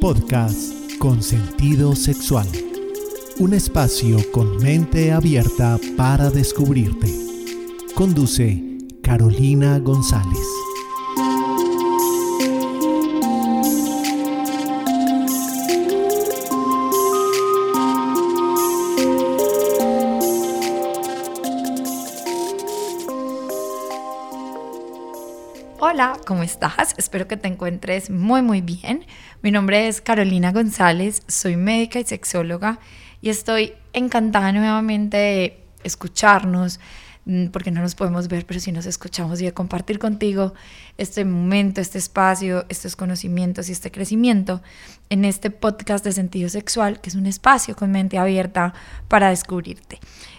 Podcast con sentido sexual. Un espacio con mente abierta para descubrirte. Conduce Carolina González. ¿Cómo estás? Espero que te encuentres muy muy bien. Mi nombre es Carolina González, soy médica y sexóloga y estoy encantada nuevamente de escucharnos, mm, porque no nos podemos ver, pero sí nos escuchamos y de compartir contigo este momento, este espacio, estos conocimientos y este crecimiento en este podcast de sentido sexual, que es un espacio con mente abierta para descubrirte.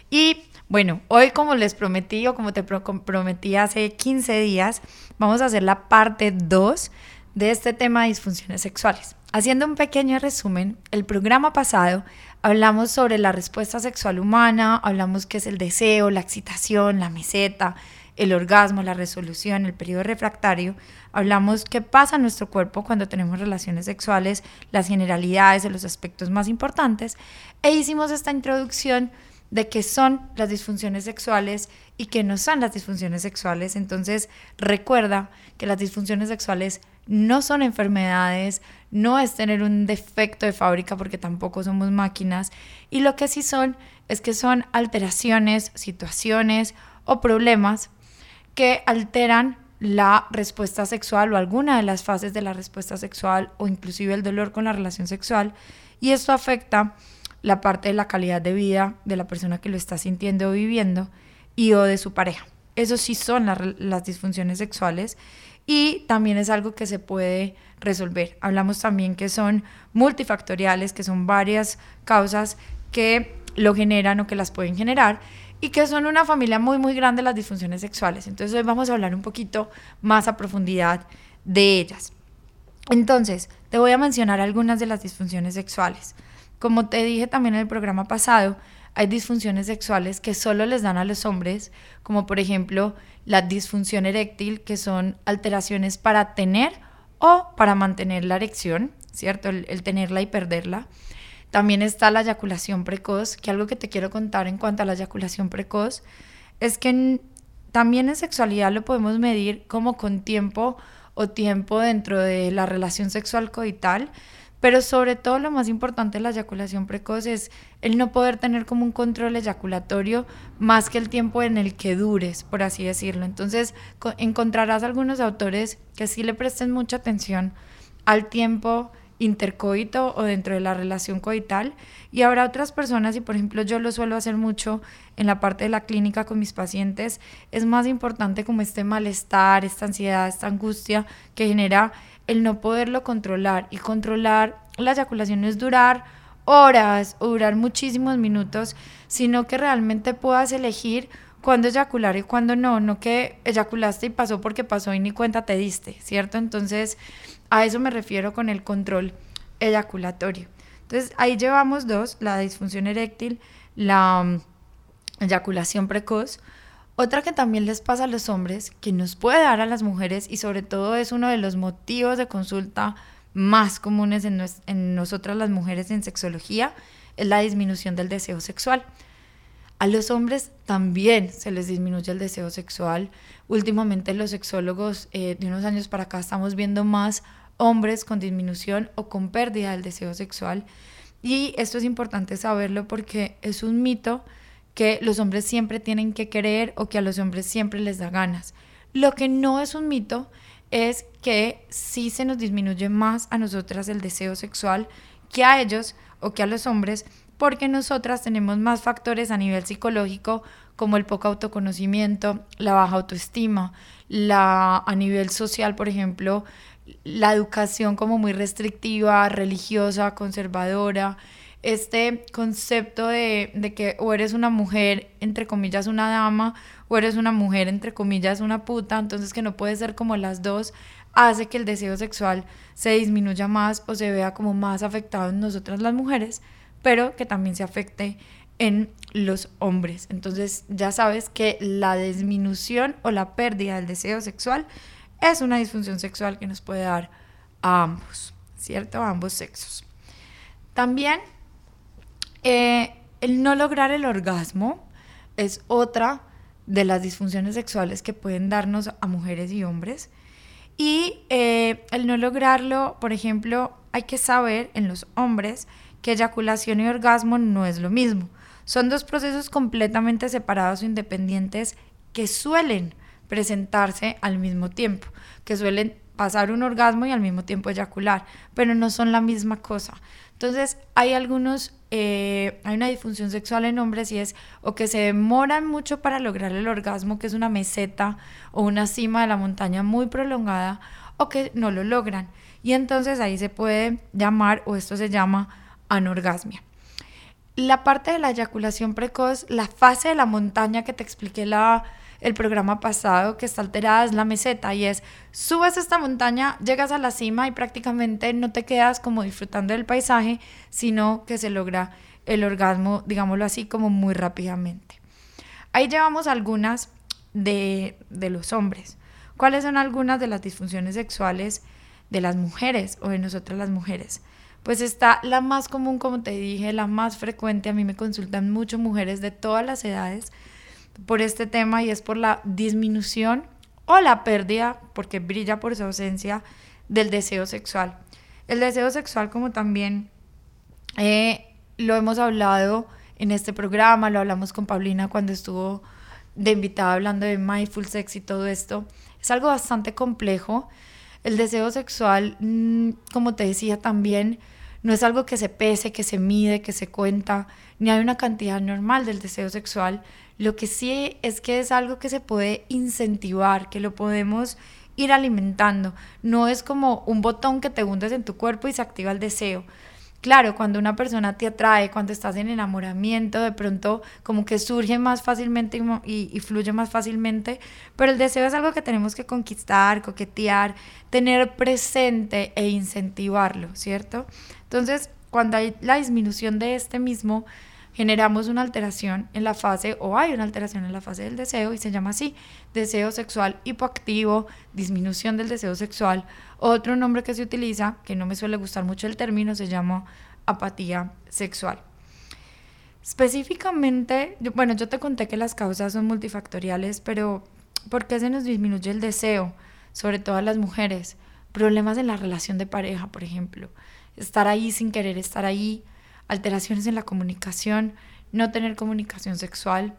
Y bueno, hoy como les prometí o como te prometí hace 15 días, vamos a hacer la parte 2 de este tema de disfunciones sexuales. Haciendo un pequeño resumen, el programa pasado hablamos sobre la respuesta sexual humana, hablamos qué es el deseo, la excitación, la meseta, el orgasmo, la resolución, el periodo refractario, hablamos qué pasa en nuestro cuerpo cuando tenemos relaciones sexuales, las generalidades de los aspectos más importantes, e hicimos esta introducción de qué son las disfunciones sexuales y qué no son las disfunciones sexuales. Entonces, recuerda que las disfunciones sexuales no son enfermedades, no es tener un defecto de fábrica porque tampoco somos máquinas y lo que sí son es que son alteraciones, situaciones o problemas que alteran la respuesta sexual o alguna de las fases de la respuesta sexual o inclusive el dolor con la relación sexual y esto afecta la parte de la calidad de vida de la persona que lo está sintiendo o viviendo y o de su pareja. Eso sí son las disfunciones sexuales y también es algo que se puede resolver. Hablamos también que son multifactoriales, que son varias causas que lo generan o que las pueden generar y que son una familia muy muy grande las disfunciones sexuales. Entonces hoy vamos a hablar un poquito más a profundidad de ellas. Entonces, te voy a mencionar algunas de las disfunciones sexuales. Como te dije también en el programa pasado, hay disfunciones sexuales que solo les dan a los hombres, como por ejemplo la disfunción eréctil, que son alteraciones para tener o para mantener la erección, ¿cierto? El, tenerla y perderla. También está la eyaculación precoz, que algo que te quiero contar en cuanto a la eyaculación precoz es que también en sexualidad lo podemos medir como con tiempo o tiempo dentro de la relación sexual coital, pero sobre todo lo más importante de la eyaculación precoz es el no poder tener como un control eyaculatorio más que el tiempo en el que dures, por así decirlo. Entonces encontrarás algunos autores que sí le presten mucha atención al tiempo intercoito o dentro de la relación coital. Y habrá otras personas y por ejemplo yo lo suelo hacer mucho en la parte de la clínica con mis pacientes es más importante como este malestar esta ansiedad esta angustia que genera el no poderlo controlar. Y controlar la eyaculación durar horas o durar muchísimos minutos, sino que realmente puedas elegir cuándo eyacular y cuándo no, no que eyaculaste y pasó porque pasó y ni cuenta te diste, ¿cierto? Entonces, a eso me refiero con el control eyaculatorio. Entonces, ahí llevamos dos, la disfunción eréctil, la mm, eyaculación precoz. Otra que también les pasa a los hombres, que nos puede dar a las mujeres y sobre todo es uno de los motivos de consulta más comunes en, nosotras las mujeres en sexología, es la disminución del deseo sexual. A los hombres también se les disminuye el deseo sexual. Últimamente los sexólogos eh, de unos años para acá estamos viendo más hombres con disminución o con pérdida del deseo sexual. Y esto es importante saberlo porque es un mito que los hombres siempre tienen que querer o que a los hombres siempre les da ganas. Lo que no es un mito es que sí se nos disminuye más a nosotras el deseo sexual que a ellos o que a los hombres, porque nosotras tenemos más factores a nivel psicológico como el poco autoconocimiento, la baja autoestima, la a nivel social, por ejemplo, la educación como muy restrictiva, religiosa, conservadora, este concepto de, de, que o eres una mujer, entre comillas, una dama, o eres una mujer, entre comillas, una puta, entonces que no puede ser como las dos, hace que el deseo sexual se disminuya más o se vea como más afectado en nosotras las mujeres, pero que también se afecte en los hombres. Entonces ya sabes que la disminución o la pérdida del deseo sexual es una disfunción sexual que nos puede dar a ambos, ¿cierto? A ambos sexos. También eh, el no lograr el orgasmo es otra de las disfunciones sexuales que pueden darnos a mujeres y hombres. Y eh, el no lograrlo, por ejemplo, hay que saber en los hombres que eyaculación y orgasmo no es lo mismo. Son dos procesos completamente separados o independientes que suelen presentarse al mismo tiempo, que suelen pasar un orgasmo y al mismo tiempo eyacular, pero no son la misma cosa. Entonces, hay algunos, eh, hay una disfunción sexual en hombres y es o que se demoran mucho para lograr el orgasmo, que es una meseta o una cima de la montaña muy prolongada, o que no lo logran. Y entonces ahí se puede llamar, o esto se llama anorgasmia. La parte de la eyaculación precoz, la fase de la montaña que te expliqué la, el programa pasado, que está alterada, es la meseta y es, subes esta montaña, llegas a la cima y prácticamente no te quedas como disfrutando del paisaje, sino que se logra el orgasmo, digámoslo así, como muy rápidamente. Ahí llevamos algunas de, de los hombres. ¿Cuáles son algunas de las disfunciones sexuales de las mujeres o de nosotras las mujeres? Pues está la más común, como te dije, la más frecuente. A mí me consultan mucho mujeres de todas las edades por este tema y es por la disminución o la pérdida, porque brilla por su ausencia, del deseo sexual. El deseo sexual, como también eh, lo hemos hablado en este programa, lo hablamos con Paulina cuando estuvo de invitada hablando de mindful sex y todo esto, es algo bastante complejo. El deseo sexual, mm, como te decía también, no es algo que se pese, que se mide, que se cuenta, ni hay una cantidad normal del deseo sexual. Lo que sí es que es algo que se puede incentivar, que lo podemos ir alimentando. No es como un botón que te hundes en tu cuerpo y se activa el deseo. Claro, cuando una persona te atrae, cuando estás en enamoramiento, de pronto como que surge más fácilmente y, fluye más fácilmente, pero el deseo es algo que tenemos que conquistar, coquetear, tener presente e incentivarlo, ¿cierto? Entonces, cuando hay la disminución de este mismo, generamos una alteración en la fase, o hay una alteración en la fase del deseo, y se llama así, deseo sexual hipoactivo, disminución del deseo sexual. Otro nombre que se utiliza, que no me suele gustar mucho el término, se llama apatía sexual. Específicamente, bueno, yo te conté que las causas son multifactoriales, pero ¿por qué se nos disminuye el deseo? Sobre todo a las mujeres. Problemas en la relación de pareja, por ejemplo estar ahí sin querer estar ahí, alteraciones en la comunicación, no tener comunicación sexual.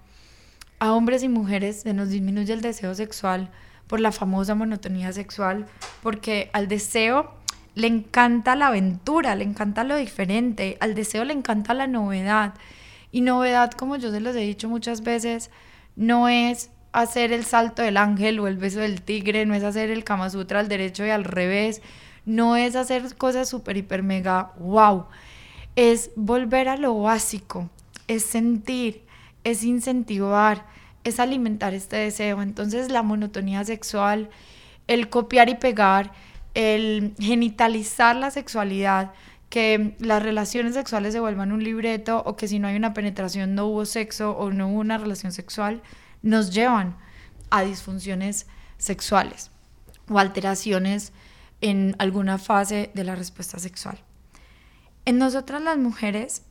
A hombres y mujeres se nos disminuye el deseo sexual por la famosa monotonía sexual, porque al deseo le encanta la aventura, le encanta lo diferente, al deseo le encanta la novedad. Y novedad, como yo se los he dicho muchas veces, no es hacer el salto del ángel o el beso del tigre, no es hacer el Kama Sutra al derecho y al revés, no es hacer cosas súper, hiper, mega, wow. Es volver a lo básico, es sentir, es incentivar, es alimentar este deseo. Entonces la monotonía sexual, el copiar y pegar, el genitalizar la sexualidad, que las relaciones sexuales se vuelvan un libreto o que si no hay una penetración no hubo sexo o no hubo una relación sexual, nos llevan a disfunciones sexuales o alteraciones en alguna fase de la respuesta sexual. En nosotras las mujeres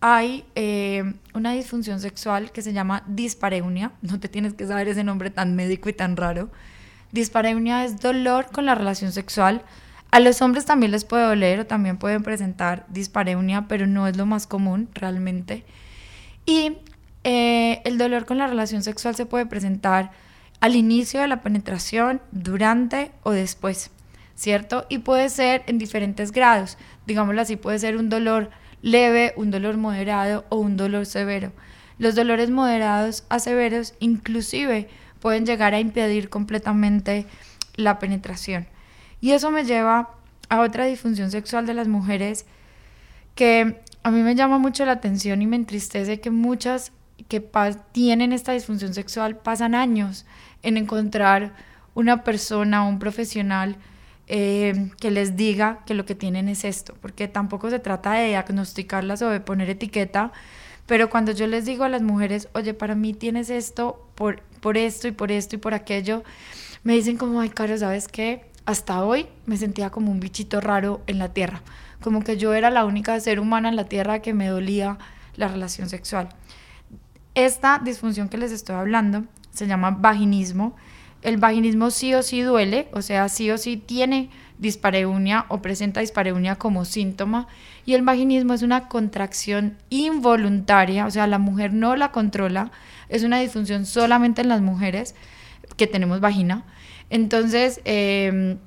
hay eh, una disfunción sexual que se llama dispareunia, no te tienes que saber ese nombre tan médico y tan raro. Dispareunia es dolor con la relación sexual. A los hombres también les puede doler o también pueden presentar dispareunia, pero no es lo más común realmente. Y eh, el dolor con la relación sexual se puede presentar al inicio de la penetración, durante o después. ¿Cierto? Y puede ser en diferentes grados. Digámoslo así, puede ser un dolor leve, un dolor moderado o un dolor severo. Los dolores moderados a severos inclusive pueden llegar a impedir completamente la penetración. Y eso me lleva a otra disfunción sexual de las mujeres que a mí me llama mucho la atención y me entristece que muchas que tienen esta disfunción sexual pasan años en encontrar una persona, un profesional eh, que les diga que lo que tienen es esto, porque tampoco se trata de diagnosticarlas o de poner etiqueta, pero cuando yo les digo a las mujeres, oye, para mí tienes esto por, por esto y por esto y por aquello, me dicen como, ay, Caro, ¿sabes qué? Hasta hoy me sentía como un bichito raro en la tierra, como que yo era la única ser humana en la tierra que me dolía la relación sexual. Esta disfunción que les estoy hablando se llama vaginismo. El vaginismo sí o sí duele, o sea, sí o sí tiene dispareunia o presenta dispareunia como síntoma. Y el vaginismo es una contracción involuntaria, o sea, la mujer no la controla, es una disfunción solamente en las mujeres que tenemos vagina. Entonces, em,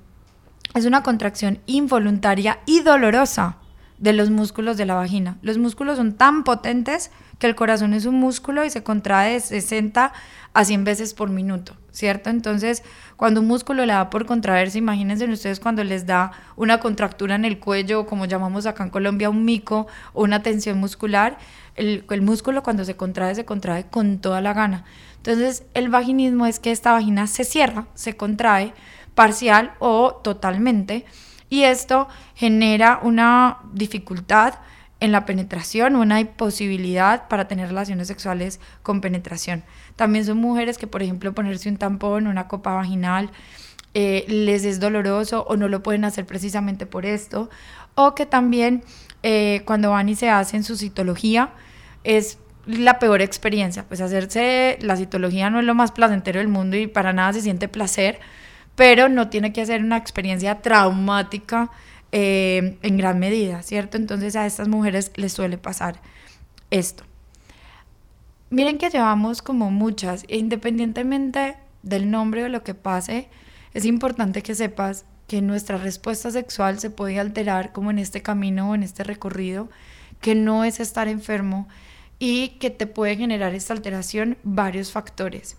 es una contracción involuntaria y dolorosa de los músculos de la vagina. Los músculos son tan potentes que el corazón es un músculo y se contrae de 60 a 100 veces por minuto, ¿cierto? Entonces, cuando un músculo le da por contraerse, imagínense ustedes cuando les da una contractura en el cuello, como llamamos acá en Colombia un mico o una tensión muscular, el, el músculo cuando se contrae, se contrae con toda la gana. Entonces, el vaginismo es que esta vagina se cierra, se contrae parcial o totalmente, y esto genera una dificultad en la penetración, una imposibilidad para tener relaciones sexuales con penetración. También son mujeres que, por ejemplo, ponerse un tampón, una copa vaginal, eh, les es doloroso o no lo pueden hacer precisamente por esto, o que también eh, cuando van y se hacen su citología es la peor experiencia, pues hacerse la citología no es lo más placentero del mundo y para nada se siente placer, pero no tiene que ser una experiencia traumática eh, en gran medida, ¿cierto? Entonces a estas mujeres les suele pasar esto. Miren que llevamos como muchas, e independientemente del nombre o lo que pase, es importante que sepas que nuestra respuesta sexual se puede alterar como en este camino o en este recorrido, que no es estar enfermo y que te puede generar esta alteración varios factores.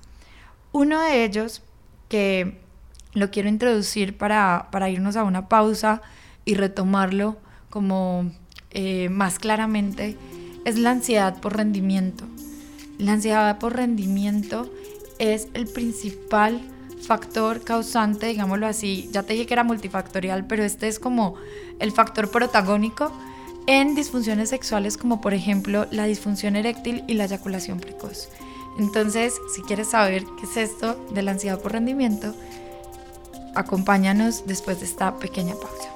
Uno de ellos, que lo quiero introducir para, para irnos a una pausa, y retomarlo como eh, más claramente es la ansiedad por rendimiento. La ansiedad por rendimiento es el principal factor causante, digámoslo así, ya te dije que era multifactorial, pero este es como el factor protagónico en disfunciones sexuales como por ejemplo la disfunción eréctil y la eyaculación precoz. Entonces, si quieres saber qué es esto de la ansiedad por rendimiento, acompáñanos después de esta pequeña pausa.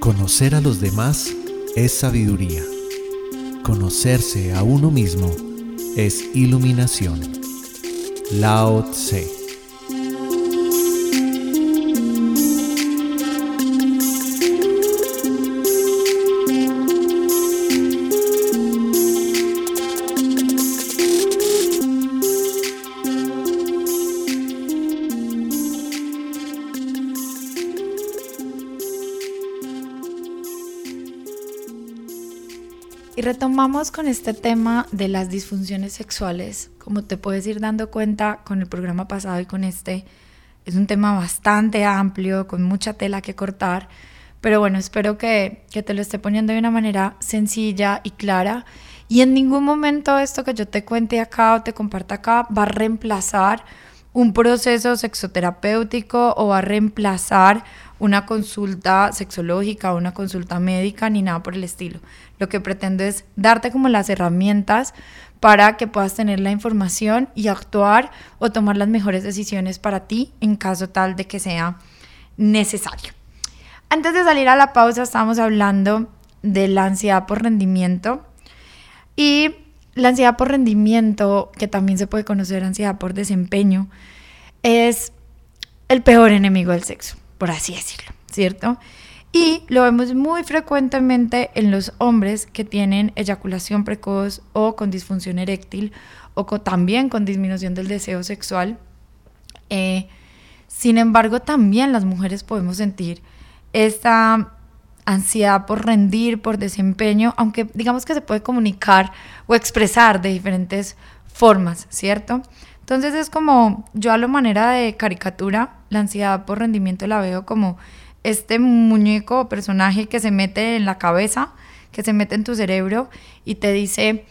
Conocer a los demás es sabiduría. Conocerse a uno mismo es iluminación. Lao Tse Y retomamos con este tema de las disfunciones sexuales. Como te puedes ir dando cuenta con el programa pasado y con este, es un tema bastante amplio, con mucha tela que cortar. Pero bueno, espero que, que te lo esté poniendo de una manera sencilla y clara. Y en ningún momento esto que yo te cuente acá o te comparta acá va a reemplazar un proceso sexoterapéutico o va a reemplazar una consulta sexológica una consulta médica ni nada por el estilo. Lo que pretendo es darte como las herramientas para que puedas tener la información y actuar o tomar las mejores decisiones para ti en caso tal de que sea necesario. Antes de salir a la pausa estábamos hablando de la ansiedad por rendimiento y la ansiedad por rendimiento, que también se puede conocer ansiedad por desempeño, es el peor enemigo del sexo por así decirlo, ¿cierto? Y lo vemos muy frecuentemente en los hombres que tienen eyaculación precoz o con disfunción eréctil o también con disminución del deseo sexual. Eh, sin embargo, también las mujeres podemos sentir esta ansiedad por rendir, por desempeño, aunque digamos que se puede comunicar o expresar de diferentes formas, ¿cierto? Entonces es como, yo a lo manera de caricatura, la ansiedad por rendimiento la veo como este muñeco o personaje que se mete en la cabeza, que se mete en tu cerebro y te dice,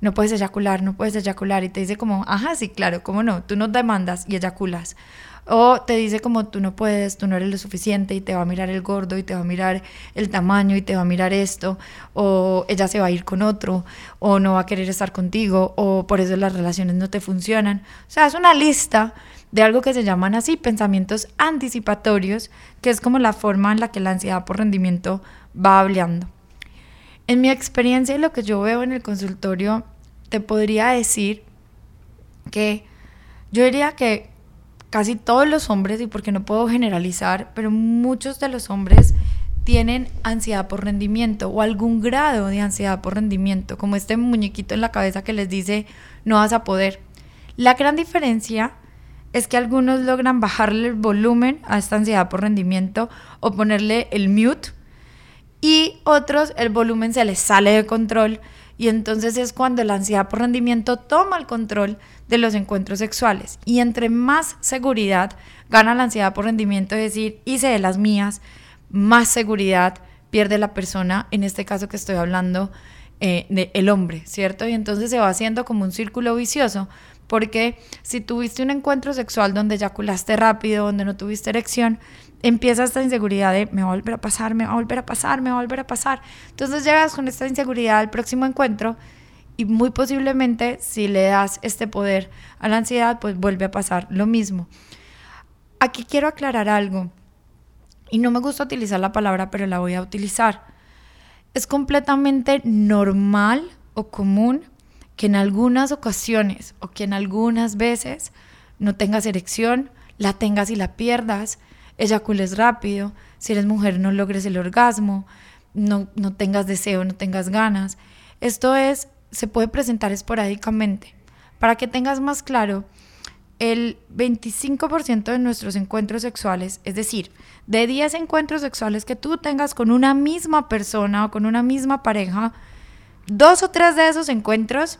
no puedes eyacular, no puedes eyacular, y te dice como, ajá, sí, claro, ¿cómo no? Tú no demandas y eyaculas. O te dice como tú no puedes, tú no eres lo suficiente y te va a mirar el gordo y te va a mirar el tamaño y te va a mirar esto, o ella se va a ir con otro, o no va a querer estar contigo, o por eso las relaciones no te funcionan. O sea, es una lista de algo que se llaman así pensamientos anticipatorios, que es como la forma en la que la ansiedad por rendimiento va hablando. En mi experiencia y lo que yo veo en el consultorio, te podría decir que yo diría que casi todos los hombres, y porque no puedo generalizar, pero muchos de los hombres tienen ansiedad por rendimiento o algún grado de ansiedad por rendimiento, como este muñequito en la cabeza que les dice no vas a poder. La gran diferencia es que algunos logran bajarle el volumen a esta ansiedad por rendimiento o ponerle el mute y otros el volumen se les sale de control y entonces es cuando la ansiedad por rendimiento toma el control de los encuentros sexuales. Y entre más seguridad gana la ansiedad por rendimiento, es decir, hice de las mías, más seguridad pierde la persona, en este caso que estoy hablando, eh, de el hombre, ¿cierto? Y entonces se va haciendo como un círculo vicioso, porque si tuviste un encuentro sexual donde eyaculaste rápido, donde no tuviste erección, empieza esta inseguridad de me va a volver a pasar, me va a volver a pasar, me va a volver a pasar. Entonces llegas con esta inseguridad al próximo encuentro y muy posiblemente si le das este poder a la ansiedad, pues vuelve a pasar lo mismo. Aquí quiero aclarar algo y no me gusta utilizar la palabra, pero la voy a utilizar. Es completamente normal o común que en algunas ocasiones o que en algunas veces no tengas erección, la tengas y la pierdas, eyacules rápido, si eres mujer no logres el orgasmo, no, no tengas deseo, no tengas ganas. Esto es, se puede presentar esporádicamente. Para que tengas más claro, el 25% de nuestros encuentros sexuales, es decir, de 10 encuentros sexuales que tú tengas con una misma persona o con una misma pareja, dos o tres de esos encuentros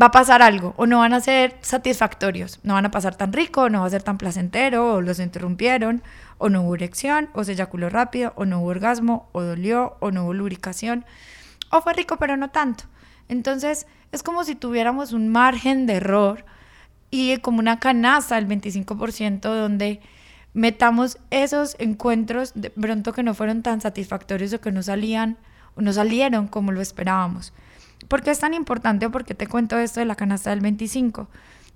va a pasar algo o no van a ser satisfactorios, no van a pasar tan rico, no va a ser tan placentero, o los interrumpieron, o no hubo erección, o se eyaculó rápido, o no hubo orgasmo, o dolió, o no hubo lubricación, o fue rico pero no tanto. Entonces es como si tuviéramos un margen de error y como una canasta del 25% donde metamos esos encuentros de pronto que no fueron tan satisfactorios o que no salían no salieron como lo esperábamos. ¿Por qué es tan importante? Porque te cuento esto de la canasta del 25.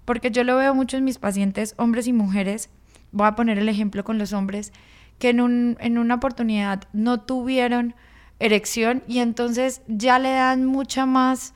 Porque yo lo veo mucho en mis pacientes, hombres y mujeres. Voy a poner el ejemplo con los hombres, que en, un, en una oportunidad no tuvieron erección y entonces ya le dan mucha más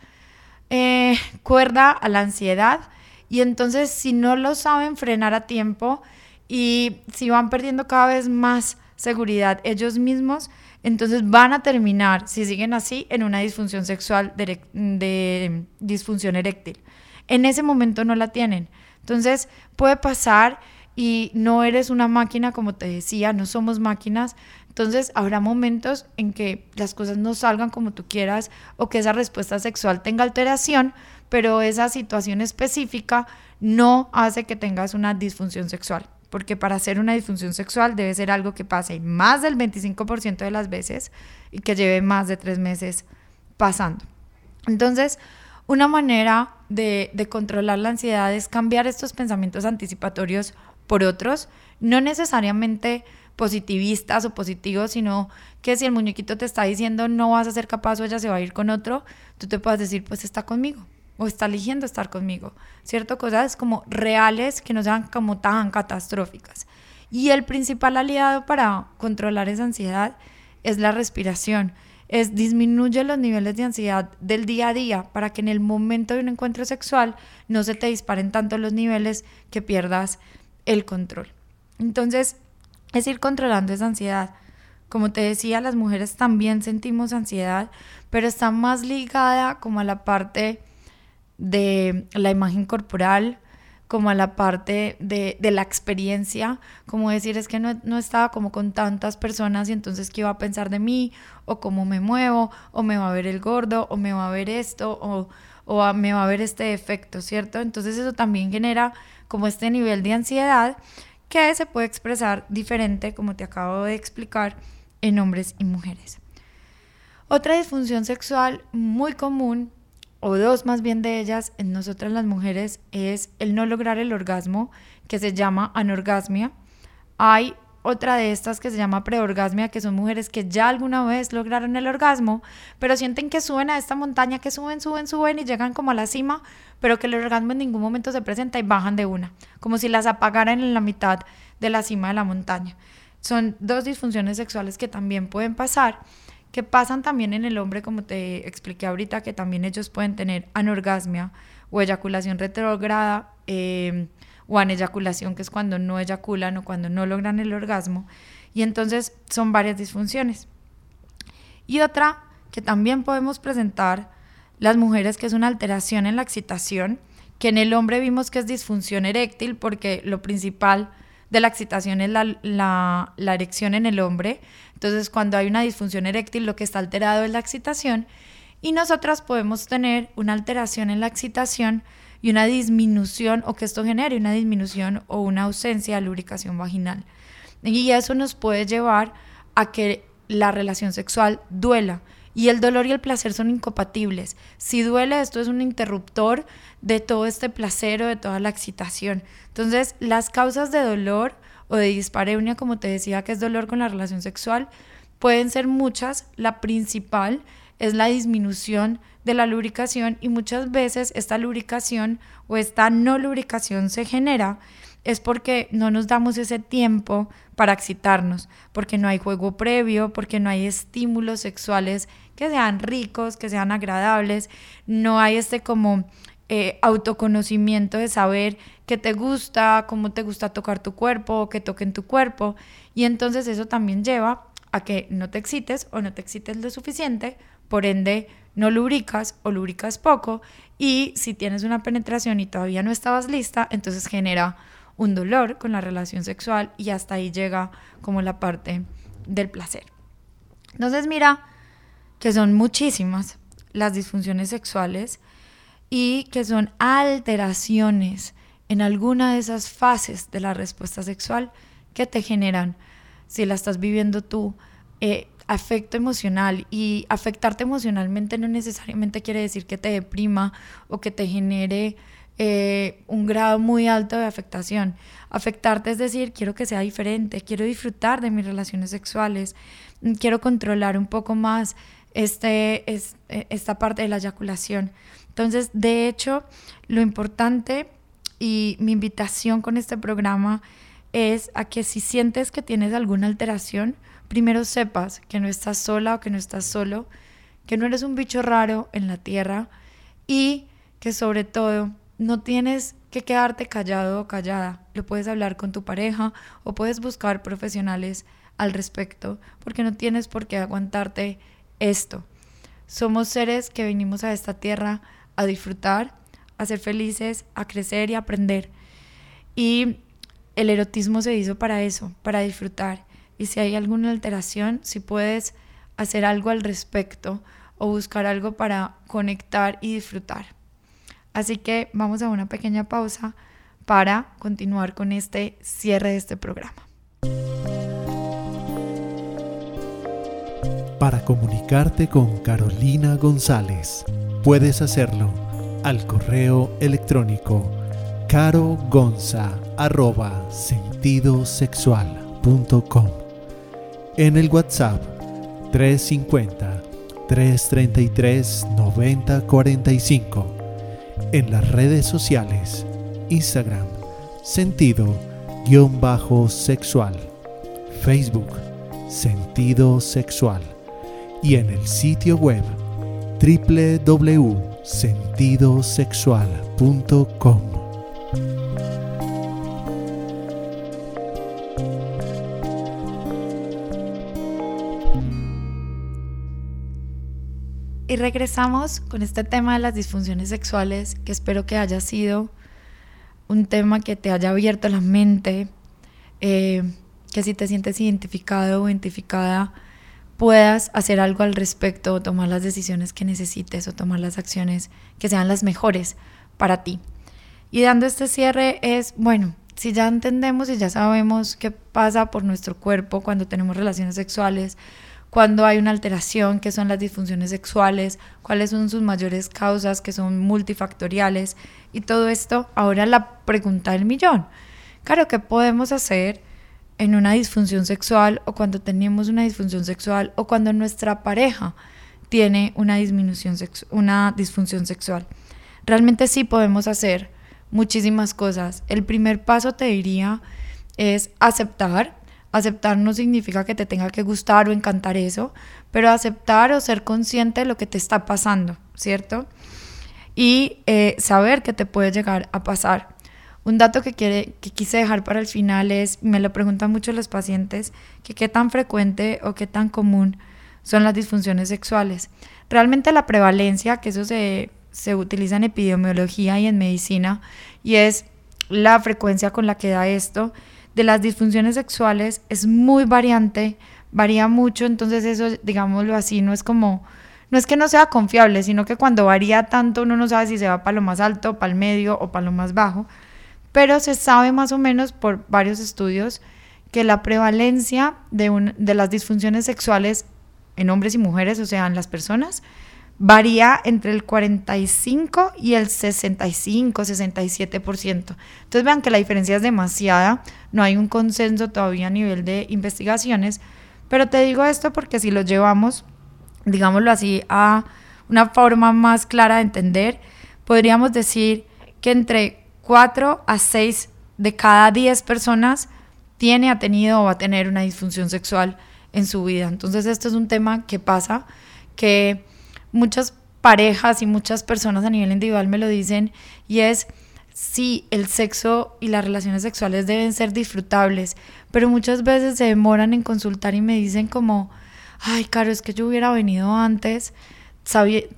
eh, cuerda a la ansiedad. Y entonces si no lo saben frenar a tiempo y si van perdiendo cada vez más seguridad ellos mismos, entonces van a terminar, si siguen así, en una disfunción sexual de, disfunción eréctil. En ese momento no la tienen. Entonces puede pasar y no eres una máquina, como te decía, no somos máquinas. Entonces habrá momentos en que las cosas no salgan como tú quieras o que esa respuesta sexual tenga alteración, pero esa situación específica no hace que tengas una disfunción sexual porque para hacer una disfunción sexual debe ser algo que pase más del 25% de las veces y que lleve más de tres meses pasando. Entonces, una manera de, de, controlar la ansiedad es cambiar estos pensamientos anticipatorios por otros, no necesariamente positivistas o positivos, sino que si el muñequito te está diciendo no vas a ser capaz o ella se va a ir con otro, tú te puedes decir, pues está conmigo o está eligiendo estar conmigo, ¿cierto? Cosas como reales que no sean como tan catastróficas. Y el principal aliado para controlar esa ansiedad es la respiración, es disminuye los niveles de ansiedad del día a día para que en el momento de un encuentro sexual no se te disparen tanto los niveles que pierdas el control. Entonces, es ir controlando esa ansiedad. Como te decía, las mujeres también sentimos ansiedad, pero está más ligada como a la parte de la imagen corporal, como a la parte de, la experiencia, como decir es que no, estaba como con tantas personas y entonces qué iba a pensar de mí, o cómo me muevo, o me va a ver el gordo, o me va a ver esto, o, o me va a ver este efecto, ¿cierto? Entonces eso también genera como este nivel de ansiedad que se puede expresar diferente, como te acabo de explicar, en hombres y mujeres. Otra disfunción sexual muy común o dos más bien de ellas, en nosotras las mujeres, es el no lograr el orgasmo, que se llama anorgasmia. Hay otra de estas que se llama preorgasmia, que son mujeres que ya alguna vez lograron el orgasmo, pero sienten que suben a esta montaña, que suben, suben, suben y llegan como a la cima, pero que el orgasmo en ningún momento se presenta y bajan de una, como si las apagaran en la mitad de la cima de la montaña. Son dos disfunciones sexuales que también pueden pasar, que pasan también en el hombre, como te expliqué ahorita, que también ellos pueden tener anorgasmia o eyaculación retrograda. Eh, o eyaculación, que es cuando no eyaculan o cuando no logran el orgasmo. Y entonces son varias disfunciones. Y otra que también podemos presentar las mujeres, que es una alteración en la excitación, que en el hombre vimos que es disfunción eréctil, porque lo principal de la excitación es la, la, erección en el hombre. Entonces, cuando hay una disfunción eréctil, lo que está alterado es la excitación. Y nosotras podemos tener una alteración en la excitación y una disminución o que esto genere una disminución o una ausencia de lubricación vaginal. Y eso nos puede llevar a que la relación sexual duela. Y el dolor y el placer son incompatibles. Si duele, esto es un interruptor de todo este placer o de toda la excitación. Entonces, las causas de dolor o de dispareunia, como te decía, que es dolor con la relación sexual, pueden ser muchas. La principal es la disminución de la lubricación y muchas veces esta lubricación o esta no lubricación se genera es porque no nos damos ese tiempo para excitarnos, porque no hay juego previo, porque no hay estímulos sexuales que sean ricos, que sean agradables, no hay este como eh, autoconocimiento de saber qué te gusta, cómo te gusta tocar tu cuerpo, que toquen tu cuerpo, y entonces eso también lleva a que no te excites o no te excites lo suficiente, por ende no lubricas o lubricas poco. Y si tienes una penetración y todavía no estabas lista, entonces genera un dolor con la relación sexual y hasta ahí llega como la parte del placer. Entonces mira que son muchísimas las disfunciones sexuales y que son alteraciones en alguna de esas fases de la respuesta sexual que te generan, si la estás viviendo tú, eh, afecto emocional y afectarte emocionalmente no necesariamente quiere decir que te deprima o que te genere eh, un grado muy alto de afectación. Afectarte es decir, quiero que sea diferente, quiero disfrutar de mis relaciones sexuales, mm, quiero controlar un poco más este, es, e, esta parte de la eyaculación. Entonces, de hecho, lo importante y mi invitación con este programa es a que si sientes que tienes alguna alteración, primero sepas que no estás sola o que no estás solo, que no eres un bicho raro en la tierra y que sobre todo no tienes que quedarte callado o callada. Lo puedes hablar con tu pareja o puedes buscar profesionales al respecto porque no tienes por qué aguantarte esto. Somos seres que venimos a esta tierra a disfrutar, a ser felices, a crecer y aprender. Y el erotismo se hizo para eso, para disfrutar y si hay alguna alteración, si puedes hacer algo al respecto o buscar algo para conectar y disfrutar. Así que vamos a una pequeña pausa para continuar con este cierre de este programa. Para comunicarte con Carolina González, puedes hacerlo al correo electrónico carogonza.sentidosexual.com en el WhatsApp 350 333 9045, en las redes sociales. Instagram sentido-sexual, Facebook sentido sexual. Y en el sitio web www.sentidosexual.com. Y regresamos con este tema de las disfunciones sexuales, que espero que haya sido un tema que te haya abierto la mente, eh, que si te sientes identificado o identificada, puedas hacer algo al respecto o tomar las decisiones que necesites o tomar las acciones que sean las mejores para ti. Y dando este cierre es, bueno, si ya entendemos y ya sabemos qué pasa por nuestro cuerpo cuando tenemos relaciones sexuales, cuando hay una alteración, qué son las disfunciones sexuales, cuáles son sus mayores causas, que son multifactoriales. Y todo esto, ahora la pregunta del millón. Claro, ¿qué podemos hacer en una disfunción sexual o cuando tenemos una disfunción sexual o cuando nuestra pareja tiene una, disminución una disfunción sexual? Realmente sí podemos hacer muchísimas cosas. El primer paso te diría es aceptar Aceptar no significa que te tenga que gustar o encantar eso, pero aceptar o ser consciente de lo que te está pasando, ¿cierto? Y eh, saber que te puede llegar a pasar. Un dato que, quiere, que quise dejar para el final es, me lo preguntan mucho los pacientes, que qué tan frecuente o qué tan común son las disfunciones sexuales. Realmente la prevalencia, que eso se, se utiliza en epidemiología y en medicina, y es la frecuencia con la que da esto, de las disfunciones sexuales es muy variante, varía mucho, entonces eso, digámoslo así, no es como, no es que no sea confiable, sino que cuando varía tanto uno no sabe si se va para lo más alto, para el medio o para lo más bajo, pero se sabe más o menos por varios estudios que la prevalencia de, de las disfunciones sexuales en hombres y mujeres, o sea, en las personas, varía entre el 45 y el 65, 67%. Entonces vean que la diferencia es demasiada, no hay un consenso todavía a nivel de investigaciones, pero te digo esto porque si lo llevamos, digámoslo así, a una forma más clara de entender, podríamos decir que entre 4 a 6 de cada 10 personas tiene, ha tenido o va a tener una disfunción sexual en su vida. Entonces esto es un tema que pasa, que muchas parejas y muchas personas a nivel individual me lo dicen y es sí, el sexo y las relaciones sexuales deben ser disfrutables, pero muchas veces se demoran en consultar y me dicen como, ay, Caro, es que yo hubiera venido antes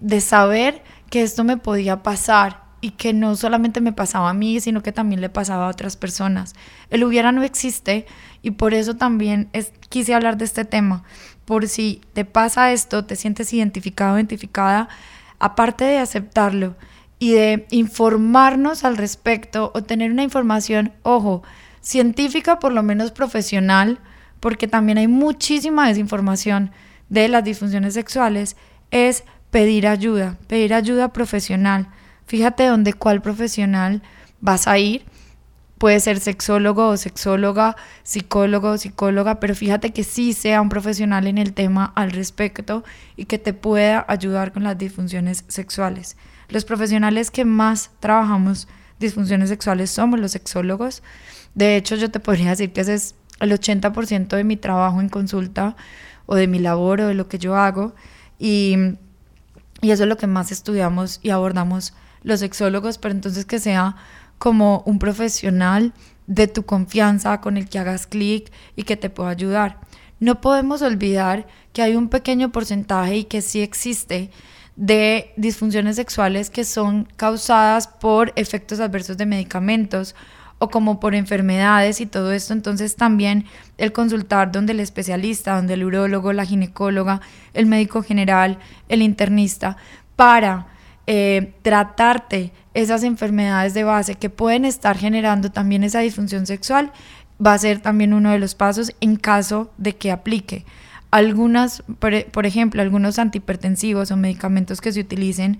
de saber que esto me podía pasar y que no solamente me pasaba a mí, sino que también le pasaba a otras personas. El hubiera no existe y por eso también es, quise hablar de este tema, por si te pasa esto, te sientes identificado, identificada, aparte de aceptarlo y de informarnos al respecto o tener una información, ojo, científica, por lo menos profesional, porque también hay muchísima desinformación de las disfunciones sexuales, es pedir ayuda, pedir ayuda profesional. Fíjate dónde cuál profesional vas a ir puede ser sexólogo o sexóloga, psicólogo o psicóloga, pero fíjate que sí sea un profesional en el tema al respecto y que te pueda ayudar con las disfunciones sexuales. Los profesionales que más trabajamos disfunciones sexuales somos los sexólogos. De hecho, yo te podría decir que ese es el 80% de mi trabajo en consulta o de mi labor o de lo que yo hago. Y, y eso es lo que más estudiamos y abordamos los sexólogos, pero entonces que sea como un profesional de tu confianza con el que hagas clic y que te pueda ayudar. No podemos olvidar que hay un pequeño porcentaje y que sí existe de disfunciones sexuales que son causadas por efectos adversos de medicamentos o como por enfermedades y todo esto. Entonces también el consultar donde el especialista, donde el urólogo, la ginecóloga, el médico general, el internista, para eh, tratarte esas enfermedades de base que pueden estar generando también esa disfunción sexual, va a ser también uno de los pasos en caso de que aplique. Algunas, por, ejemplo, algunos antihipertensivos o medicamentos que se utilicen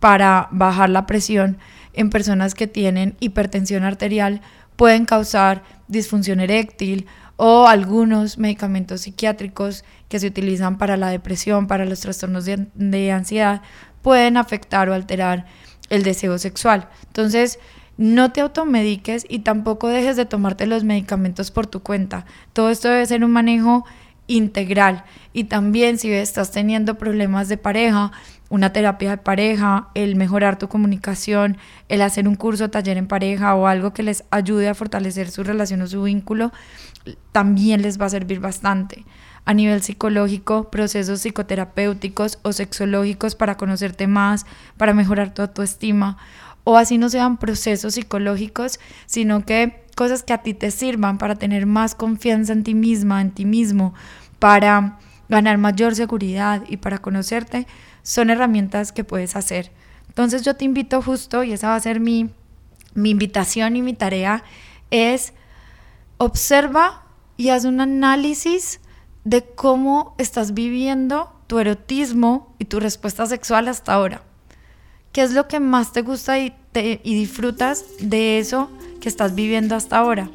para bajar la presión en personas que tienen hipertensión arterial pueden causar disfunción eréctil o algunos medicamentos psiquiátricos que se utilizan para la depresión, para los trastornos de ansiedad, pueden afectar o alterar el deseo sexual. Entonces, no te automediques y tampoco dejes de tomarte los medicamentos por tu cuenta. Todo esto debe ser un manejo integral. Y también si estás teniendo problemas de pareja, una terapia de pareja, el mejorar tu comunicación, el hacer un curso, taller en pareja o algo que les ayude a fortalecer su relación o su vínculo, también les va a servir bastante a nivel psicológico, procesos psicoterapéuticos o sexológicos para conocerte más, para mejorar tu autoestima, o así no sean procesos psicológicos, sino que cosas que a ti te sirvan para tener más confianza en ti misma, en ti mismo, para ganar mayor seguridad y para conocerte, son herramientas que puedes hacer. Entonces yo te invito justo, y esa va a ser mi, mi invitación y mi tarea, es observa y haz un análisis de cómo estás viviendo tu erotismo y tu respuesta sexual hasta ahora. ¿Qué es lo que más te gusta y, te, y disfrutas de eso que estás viviendo hasta ahora?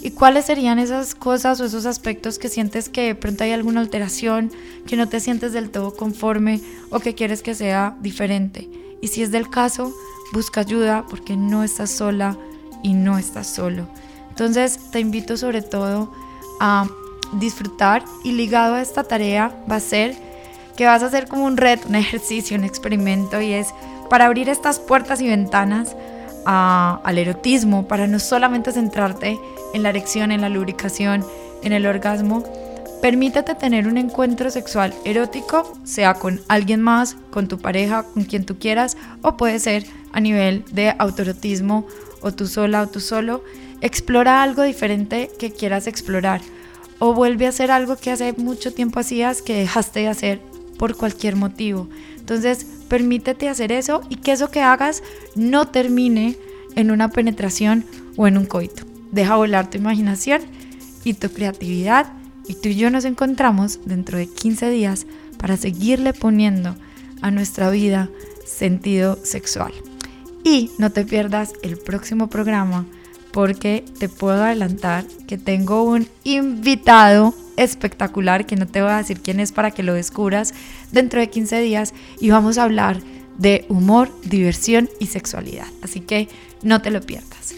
¿Y cuáles serían esas cosas o esos aspectos que sientes que de pronto hay alguna alteración, que no te sientes del todo conforme o que quieres que sea diferente? Y si es del caso, busca ayuda porque no estás sola y no estás solo. Entonces te invito sobre todo a disfrutar y ligado a esta tarea va a ser que vas a hacer como un reto, un ejercicio, un experimento y es para abrir estas puertas y ventanas al erotismo, para no solamente centrarte en la erección, en la lubricación, en el orgasmo, permítete tener un encuentro sexual erótico, sea con alguien más, con tu pareja, con quien tú quieras, o puede ser a nivel de autoerotismo, o tú sola o tú solo. Explora algo diferente que quieras explorar, o vuelve a hacer algo que hace mucho tiempo hacías que dejaste de hacer por cualquier motivo. Entonces, permítete hacer eso y que eso que hagas no termine en una penetración o en un coito. Deja volar tu imaginación y tu creatividad y tú y yo nos encontramos dentro de 15 días para seguirle poniendo a nuestra vida sentido sexual. Y no te pierdas el próximo programa porque te puedo adelantar que tengo un invitado espectacular que no te voy a decir quién es para que lo descubras dentro de 15 días y vamos a hablar de humor, diversión y sexualidad. Así que no te lo pierdas.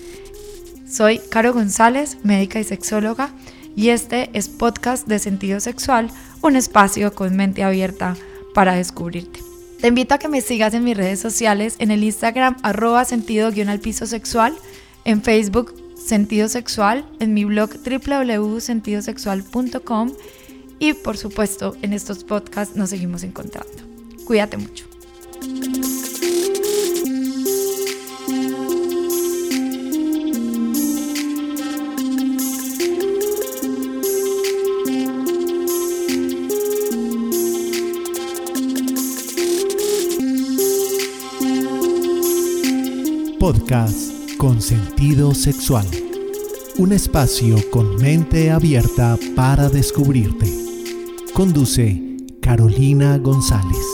Soy Caro González, médica y sexóloga, y este es Podcast de Sentido Sexual, un espacio con mente abierta para descubrirte. Te invito a que me sigas en mis redes sociales, en el Instagram arroba sentido-al piso sexual, en Facebook Sentido Sexual, en mi blog www.sentidosexual.com y por supuesto en estos podcasts nos seguimos encontrando. Cuídate mucho. Podcast con sentido sexual. Un espacio con mente abierta para descubrirte. Conduce Carolina González.